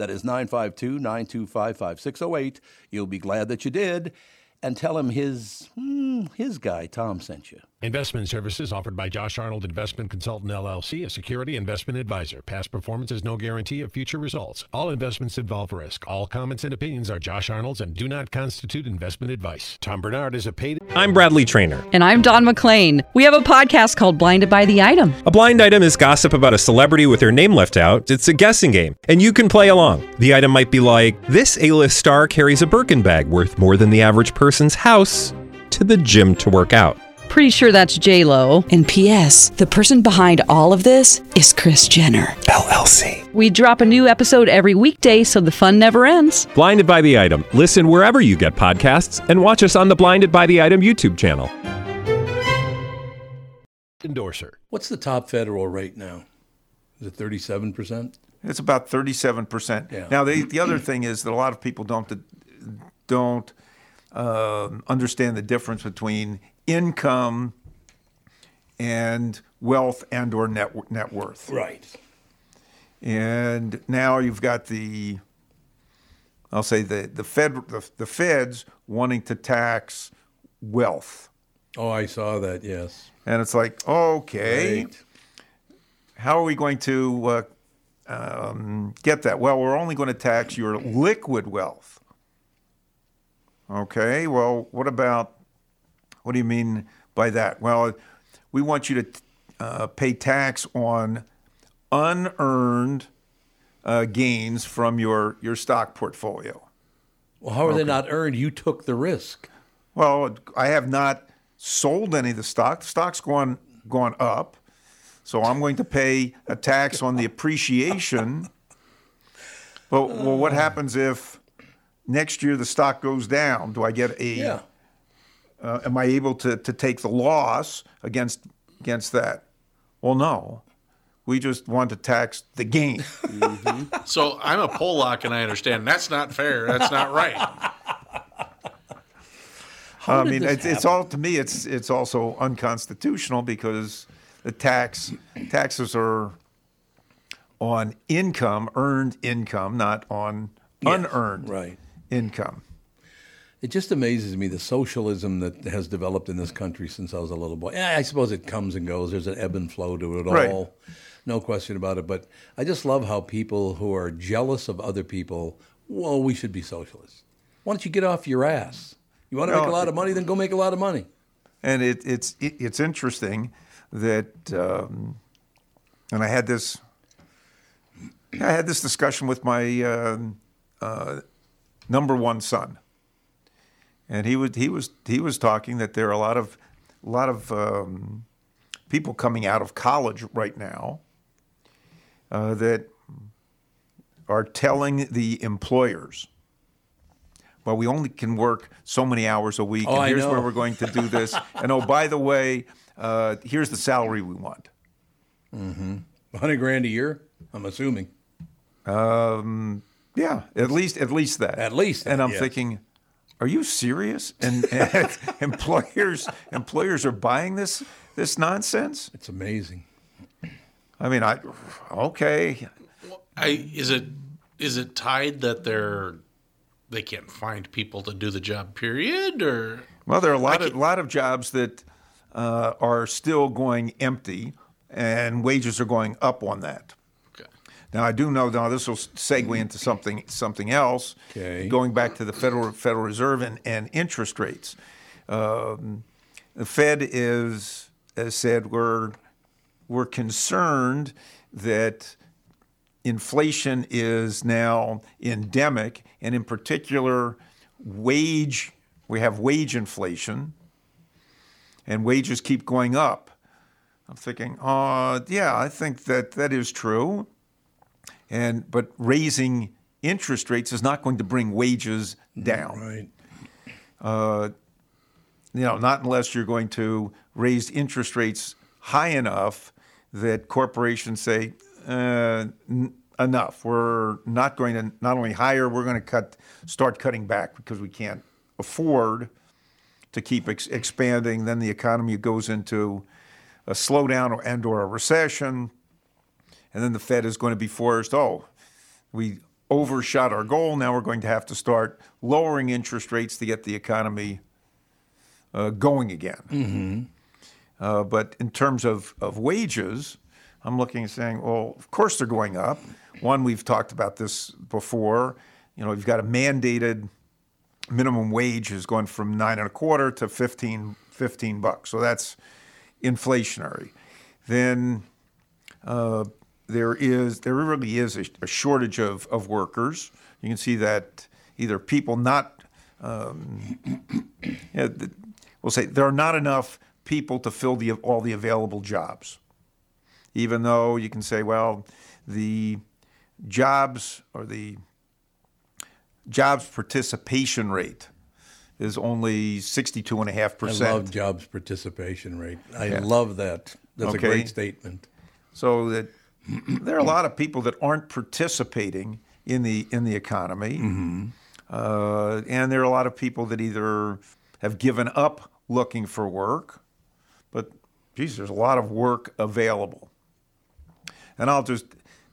That is 952 925 5608. You'll be glad that you did. And tell him his, hmm, his guy, Tom, sent you. Investment services offered by Josh Arnold Investment Consultant LLC, a security investment advisor. Past performance is no guarantee of future results. All investments involve risk. All comments and opinions are Josh Arnold's and do not constitute investment advice. Tom Barnard is a paid. I'm Bradley Trainer. And I'm Don McClain. We have a podcast called Blinded by the Item. A blind item is gossip about a celebrity with their name left out. It's a guessing game, and you can play along. The item might be like this: A-list star carries a Birkin bag worth more than the average person's house to the gym to work out. Pretty sure that's J Lo. And P.S. The person behind all of this is Kris Jenner LLC. We drop a new episode every weekday, so the fun never ends. Blinded by the item. Listen wherever you get podcasts, and watch us on the Blinded by the Item YouTube channel. Endorser. What's the top federal rate now? Is it 37%? It's about 37%. Yeah. Now, the, the other thing is that a lot of people don't don't um understand the difference between income and wealth and or net net worth. Right. And now you've got the, I'll say the the Fed the, the Feds wanting to tax wealth, Oh, I saw that. Yes. and it's like okay, Right. how are we going to uh, um, get that? Well, we're only going to tax your liquid wealth. Okay. Well, what about what do you mean by that? Well, we want you to uh, pay tax on unearned uh, gains from your, your stock portfolio. Well, how are they not earned? You took the risk. Well, I have not sold any of the stock. The stock's gone gone up, so I'm going to pay a tax on the appreciation. But well, what happens if next year the stock goes down? Do I get a? Yeah. Uh, am I able to, to take the loss against against that? Well, no. We just want to tax the gain. So I'm a Pollock, and I understand that's not fair. That's not right. I did mean, this it's, it's all to me. It's it's also unconstitutional because the tax taxes are on income, earned income, not on unearned right. income. It just amazes me the socialism that has developed in this country since I was a little boy. Yeah, I suppose it comes and goes. There's an ebb and flow to it Right. all. No question about it. But I just love how people who are jealous of other people, well, we should be socialists. Why don't you get off your ass? You want to make a lot of money, then go make a lot of money. And it, it's it, it's interesting that, um, and I had this, I had this discussion with my um uh, number one son, and he was he was he was talking that there are a lot of a lot of um, people coming out of college right now uh, that are telling the employers. Well, we only can work so many hours a week, Oh, and I here's know. where we're going to do this. and oh, by the way, uh, here's the salary we want. Mm-hmm. 100 grand a year, I'm assuming. Um, yeah, at least at least that. At least And I'm thinking, are you serious? And, and employers employers are buying this this nonsense. It's amazing. I mean, I okay. I is it is it tied that they're they can't find people to do the job? Period. Or Well, there are a lot of lot of jobs that uh, are still going empty, and wages are going up on that. Now, I do know. Now, this will segue into something something else. Okay. Going back to the Federal Federal Reserve and, and interest rates, um, the Fed is has said we're we're concerned that inflation is now endemic, and in particular, wage. We have wage inflation, and wages keep going up. I'm thinking, uh, yeah, I think that that is true, and but raising interest rates is not going to bring wages down. Right. Uh, you know, not unless you're going to raise interest rates high enough that corporations say, uh, n- enough. We're not going to not only hire, we're going to cut, start cutting back because we can't afford to keep ex- expanding. Then the economy goes into a slowdown or, and or a recession, and then the Fed is going to be forced. Oh, we overshot our goal. Now we're going to have to start lowering interest rates to get the economy uh, going again. Mm-hmm. Uh, but in terms of, of wages, I'm looking and saying, well, of course they're going up. One, we've talked about this before. You know, you've got a mandated minimum wage has gone from nine and a quarter to 15, 15 bucks. So that's inflationary. Then uh, there is there really is a, a shortage of, of workers. You can see that either people not um, yeah, we'll say there are not enough people to fill the all the available jobs. Even though you can say, well, the jobs or the jobs participation rate is only 62.5%. I love jobs participation rate. I Yeah. love that. That's Okay. a great statement. So that there are a lot of people that aren't participating in the in the economy. Uh, and there are a lot of people that either have given up looking for work, but geez, there's a lot of work available. And I'll just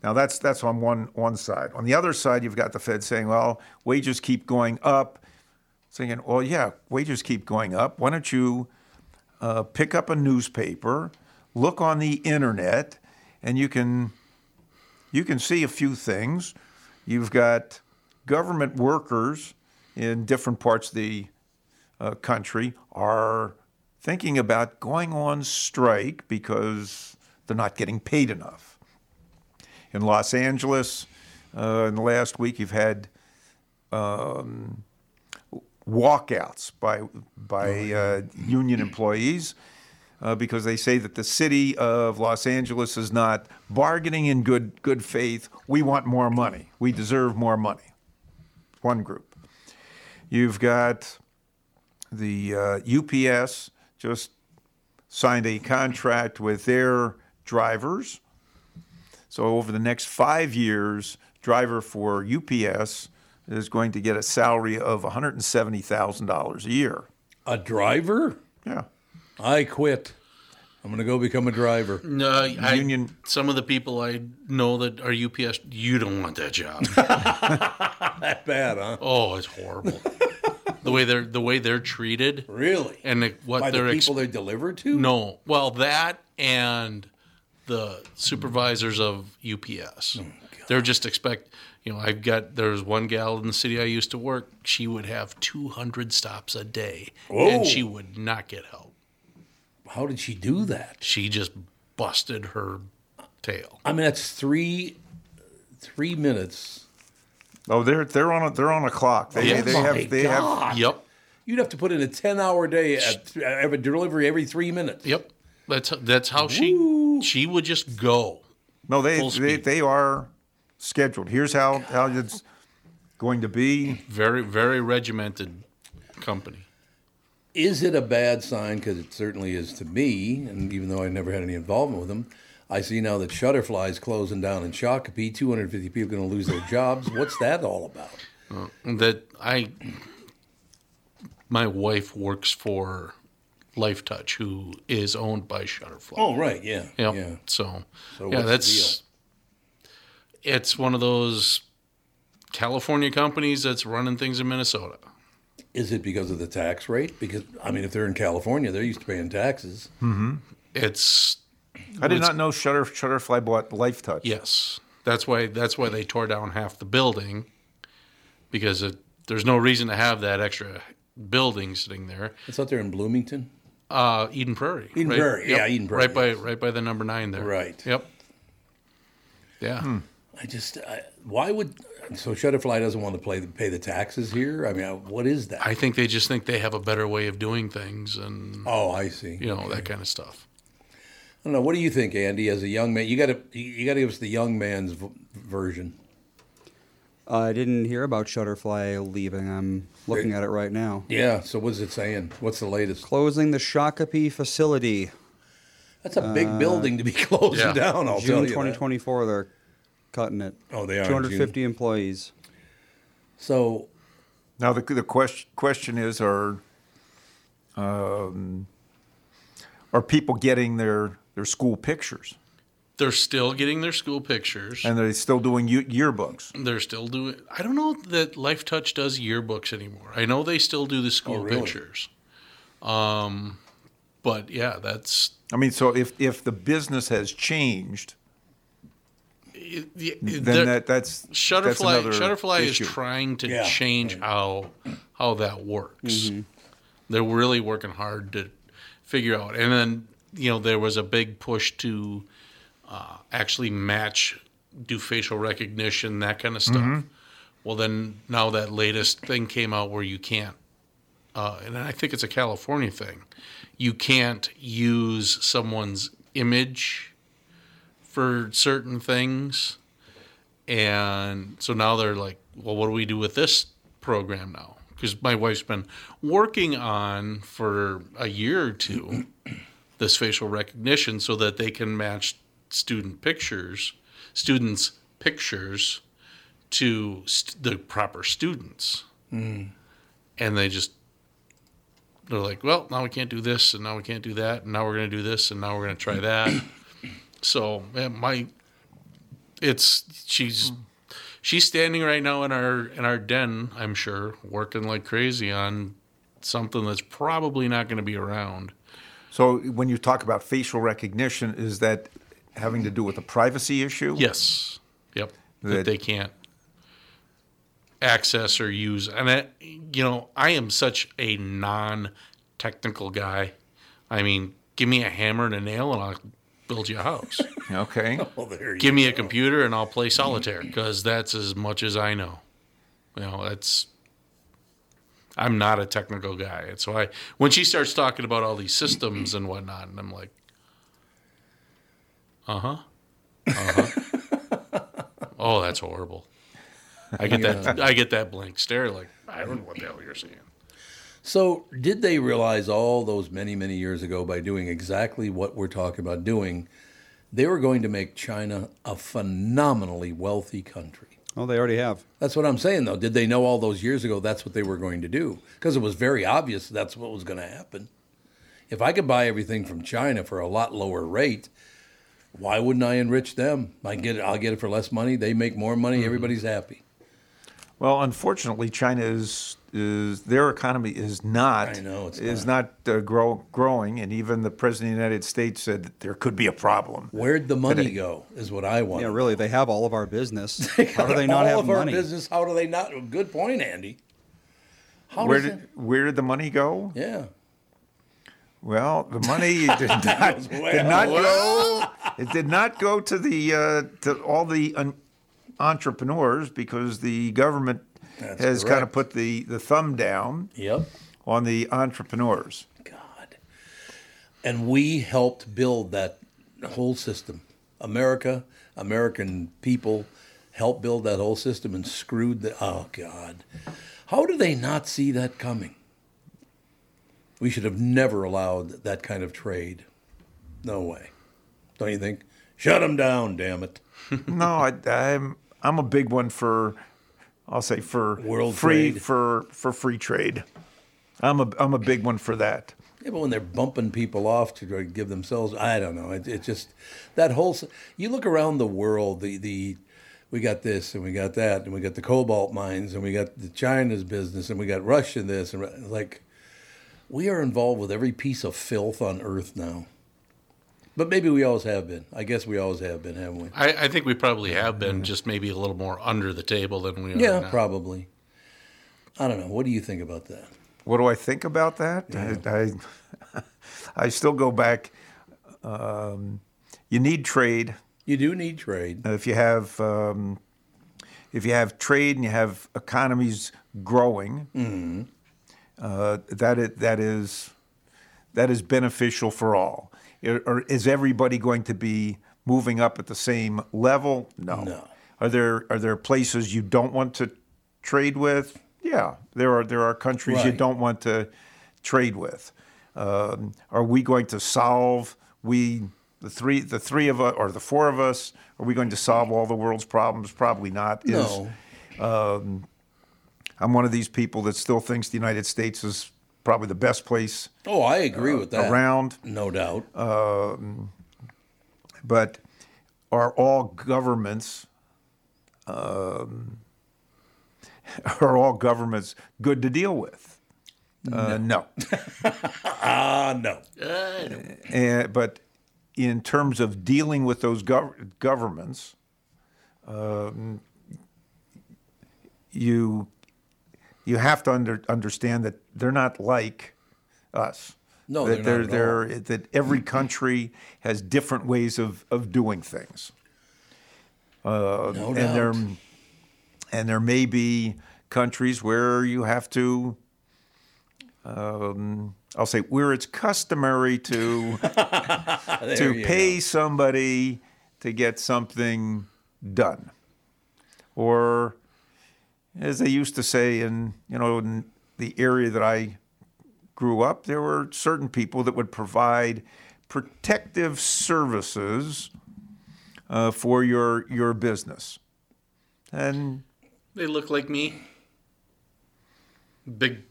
now that's that's on one one side. On the other side, you've got the Fed saying, "Well, wages keep going up." Saying, "Well, yeah, wages keep going up. Why don't you uh, pick up a newspaper, look on the internet, and you can you can see a few things. You've got government workers in different parts of the uh, country are thinking about going on strike because they're not getting paid enough. In Los Angeles, uh, in the last week, you've had um, walkouts by by uh, union employees uh, because they say that the city of Los Angeles is not bargaining in good good faith. We want more money. We deserve more money. One group. You've got the uh, UPS just signed a contract with their drivers. So over the next five years, driver for UPS is going to get a salary of $170,000 a year. A driver? Yeah. I quit. I'm going to go become a driver. No, I, Union. Some of the people I know that are UPS, you don't want that job. that bad, huh? Oh, it's horrible. the way they're the way they're treated. Really? And the, what By they're people they deliver to? No. Well, that and the supervisors of UPS. Oh, they're just expect. You know, I've got there's one gal in the city I used to work. She would have 200 stops a day, Whoa. and she would not get help. How did she do that? She just busted her tail. I mean, that's three three minutes. Oh, they're they're on a they're on a clock. They, Oh they my have they have Yep. You'd have to put in a ten hour day at have a delivery every three minutes. Yep. That's that's how she she would just go. No, they Full they, speed. they are scheduled. Here's how how it's going to be. Very very regimented company. Is it a bad sign? Because it certainly is to me, and even though I never had any involvement with them, I see now that Shutterfly is closing down in Shakopee. 250 people are going to lose their jobs. What's that all about? Uh, that I, my wife works for Lifetouch, who is owned by Shutterfly. Oh, right, yeah, Yep. yeah. So, So yeah, that's it's one of those California companies that's running things in Minnesota. Is it because of the tax rate? Because I mean, if they're in California, they're used to paying taxes. Mm-hmm. It's I did it's- not know Shutter Shutterfly bought Lifetouch. Yes, that's why that's why they tore down half the building because it, there's no reason to have that extra building sitting there. It's out there in Bloomington. Uh, Eden Prairie. Eden right? Prairie, yeah, Eden Prairie, Right by yes. right by the number nine there. Right. Yep. Yeah. I just, I, why would so Shutterfly doesn't want to play pay the taxes here? I mean, uh, what is that? I think they just think they have a better way of doing things, and oh, I see. You know that kind of stuff. I don't know. What do you think, Andy? As a young man, you got to you got to give us the young man's v- version. I didn't hear about Shutterfly leaving. I'm looking at it right now. Yeah. So what's it saying? What's the latest? Closing the Shakopee facility. That's a big Uh, building to be closing down. I'll June tell you. that. 2024, they're cutting it. Oh, they are in 250 employees. So now the the question question is are um, are people getting their their school pictures They're still getting their school pictures. and they're still doing yearbooks? They're still doing. I don't know that Lifetouch does yearbooks anymore. I know they still do the school really? pictures. Um, but yeah, that's I mean, so if if the business has changed, it, then that that's that's Shutterfly. another Shutterfly issue. is trying to Yeah. change how how that works. They're really working hard to figure out. And then you know there was a big push to uh, actually match, do facial recognition, that kind of stuff. Mhm. Well, then now that latest thing came out where you can't, uh, and I think it's a California thing. You can't use someone's image for certain things. And so now they're like, well, what do we do with this program now? Because my wife's been working on for a year or two this facial recognition so that they can match student pictures, students' pictures to st- the proper students. Mm. and they just they're like, well, now we can't do this, and now we can't do that, and now we're going to do this, and now we're going to try that. So man, my it's she's hmm. she's standing right now in our in our den, I'm sure, working like crazy on something that's probably not going to be around. So when you talk about facial recognition, is that having to do with a privacy issue? Yes. Yep. That, That- they can't access or use. And I, you know, I am such a non-technical guy. I mean, give me a hammer and a nail, and I'll build you a house. Okay. Oh, there you give me a computer, and I'll play solitaire because that's as much as I know. You know, that's. I'm not a technical guy, and so I when she starts talking about all these systems and whatnot, and I'm like, uh huh, uh huh. oh, that's horrible. I get that. I get that blank stare, like I don't know what the hell you're saying. So, did they realize all those many, many years ago by doing exactly what we're talking about doing, they were going to make China a phenomenally wealthy country? Oh, they already have. That's what I'm saying, though. Did they know all those years ago that's what they were going to do? Because it was very obvious that's what was going to happen. If I could buy everything from China for a lot lower rate, why wouldn't I enrich them? I get it. I'll get it for less money. They make more money. Mm-hmm. Everybody's happy. Well, unfortunately, China is is their economy is not I know, it's is not, uh, grow, growing, and even the president of the United States said that there could be a problem. Where'd the money Today. go? Is what I want. Yeah, really, they have all of our business. How do they not have the money? all have of our business? How do they not? Good point, Andy. How where does did where did the money go? Yeah. Well, the money did not, did not go. It did not go to the uh, to all the un- entrepreneurs because the government That's has kind of put the, the thumb down Yep. on the entrepreneurs. God. And we helped build that whole system. America, American people helped build that whole system and screwed the. Oh, God. How do they not see that coming? We should have never allowed that kind of trade. No way. Don't you think? Shut them down, damn it. no, I, I'm I'm a big one for, I'll say for World free trade. for for free trade. I'm a I'm a big one for that. Yeah, but when they're bumping people off to give themselves, I don't know. It, it just that whole. You look around the world. The the we got this and we got that and we got the cobalt mines and we got the China's business and we got Russia this and like we are involved with every piece of filth on earth now. But maybe we always have been. I guess we always have been, haven't we? I, I think we probably have been just maybe a little more under the table than we are Yeah, now. probably. I don't know. What do you think about that? What do I think about that? I, I I still go back. Um, you need trade. You do need trade. If you have um, if you have trade and you have economies growing, Mm-hmm. uh, that it, that is that is beneficial for all. Or is everybody going to be moving up at the same level? No. No. Are there are there places you don't want to trade with? Yeah, there are there are countries you don't want to trade with. Um, are we going to solve we the three the three of us or the four of us? Are we going to solve all the world's problems? Probably not. No. um, I'm one of these people that still thinks the United States is probably the best place Oh, I agree uh, with that. around. No doubt. Um, but are all governments um, are all governments good to deal with? Uh, no. Ah, no. And, but in terms of dealing with those gov- governments, um, you you have to under, understand that they're not like us. No, that they're not at they're, that every country has different ways of, of doing things. Uh, No and doubt. there and there may be countries where you have to um, I'll say where it's customary to to pay somebody to get something done, or as they used to say in you know in the area that I grew up, there were certain people that would provide protective services uh, for your your business, and They look like me. Big.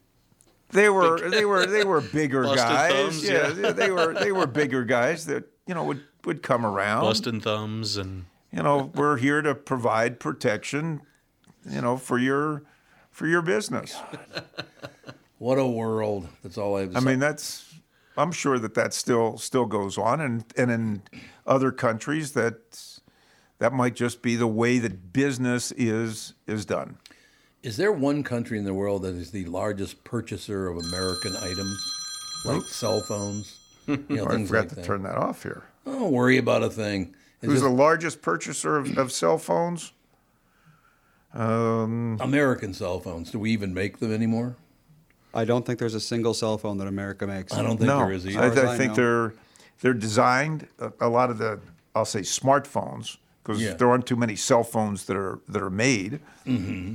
They were they were they were bigger guys. thumbs, yeah, yeah. they were they were bigger guys that you know would would come around. Busting thumbs and You know, we're here to provide protection. You know, for your for your business. What a world! That's all I have I say. mean, that's. I'm sure that that still still goes on, and and in other countries that that might just be the way that business is is done. Is there one country in the world that is the largest purchaser of American items, like cell phones? You know, oh, I forgot like to that. turn that off here. Don't worry about a thing. It's Who's just the largest purchaser of, of cell phones? Um, American cell phones. Do we even make them anymore? I don't think there's a single cell phone that America makes. I don't think no, there is either. I, As far as I I think know. they're they're designed. A, a lot of the I'll say smartphones because Yeah. there aren't too many cell phones that are that are made Mm-hmm.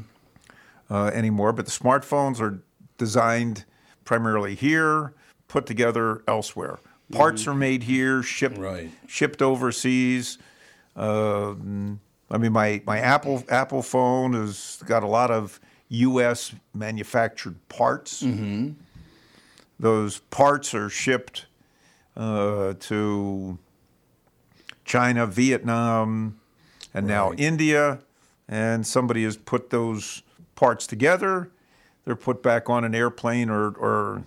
uh, anymore. But the smartphones are designed primarily here, put together elsewhere. Parts are made here, shipped Right. shipped overseas. Um, I mean, my, my Apple Apple phone has got a lot of U.S. manufactured parts. Mm-hmm. Those parts are shipped uh, to China, Vietnam, and now India. And somebody has put those parts together. They're put back on an airplane or, or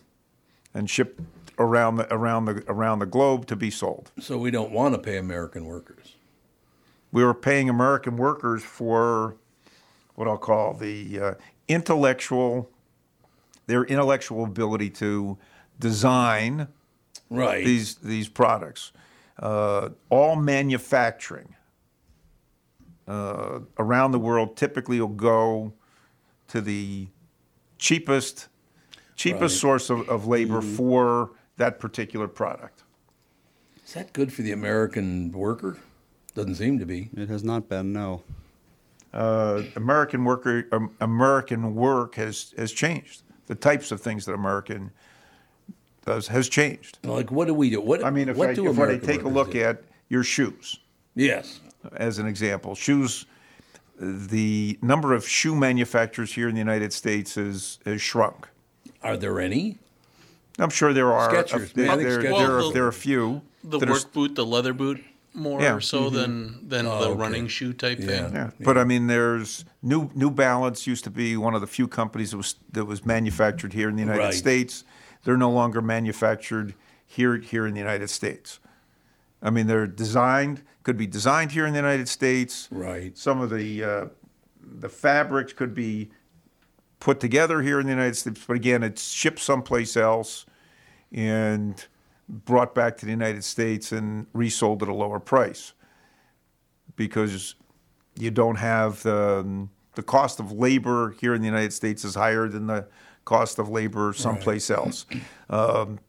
and shipped around the around the around the globe to be sold. So we don't want to pay American workers. We were paying American workers for what I'll call the uh, intellectual, their intellectual ability to design Right. these these products. Uh, all manufacturing uh, around the world typically will go to the cheapest cheapest Right. source of, of labor for that particular product. Is that good for the American worker? Doesn't seem to be. It has not been, no. uh, American worker um, American work has has changed. The types of things that American does has changed. Like, what do we do? What I mean, if what I, do if I take a look do? at your shoes, yes, as an example, shoes, the number of shoe manufacturers here in the United States is has shrunk. are there any? I'm sure there are. Skechers, there, man, I think there, Skechers- there Well, are, there are a few. the that are work boot, the leather boot, more Yeah. so than than Oh, the okay. running shoe type thing. Yeah, but I mean, there's New New Balance used to be one of the few companies that was that was manufactured here in the United Right. States. They're no longer manufactured here here in the United States. I mean, they're designed could be designed here in the United States. Right. Some of the uh, the fabrics could be put together here in the United States, but again, it's shipped someplace else and brought back to the United States and resold at a lower price because you don't have the the cost of labor here in the United States is higher than the cost of labor someplace else. Um,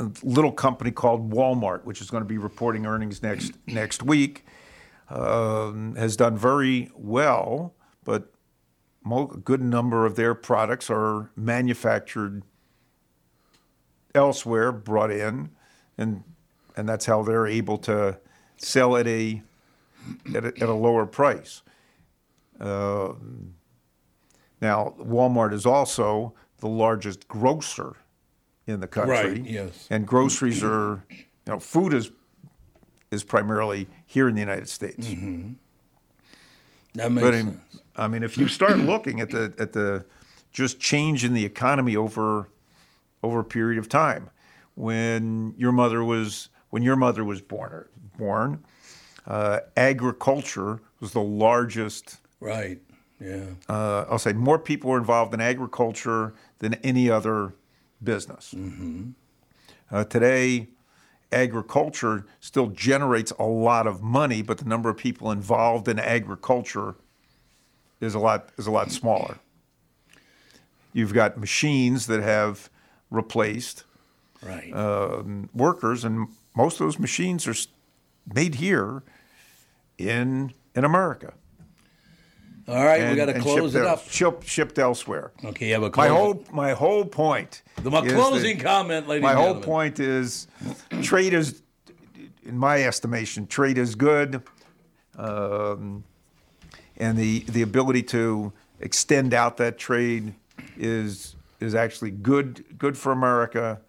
a little company called Walmart, which is going to be reporting earnings next next week, um, has done very well, but mo- a good number of their products are manufactured elsewhere, brought in, and and that's how they're able to sell at a at a, at a lower price. Um, now, Walmart is also the largest grocer in the country. Right, yes. And groceries are, you know, food is is primarily here in the United States. That makes But in, sense. I mean, if you start looking at the at the just change in the economy over over a period of time, when your mother was when your mother was born born, uh, agriculture was the largest. Right. Yeah. Uh, I'll say more people were involved in agriculture than any other business. Uh, today, agriculture still generates a lot of money, but the number of people involved in agriculture is a lot is a lot smaller. You've got machines that have replaced Right. um, workers, and most of those machines are made here in in America. All right, we got to close it up. Shipped, shipped elsewhere. Okay, you have a My whole my whole point. The- my closing that- comment, ladies My and whole point is, trade is, in my estimation, trade is good, um, and the the ability to extend out that trade is is actually good good for America,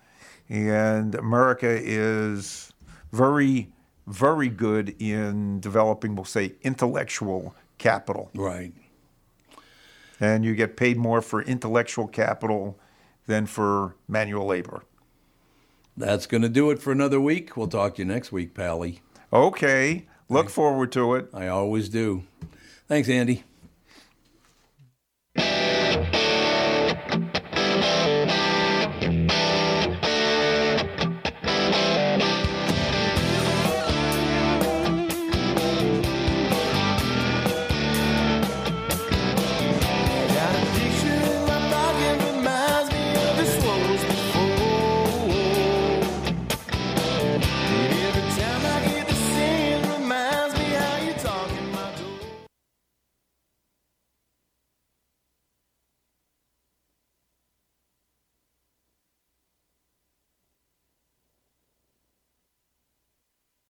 and America is very very good in developing, we'll say, intellectual capital. Right. And you get paid more for intellectual capital than for manual labor. That's going to do it for another week. We'll talk to you next week, Pally. Okay. Look forward to it. I always do. Thanks, Andy.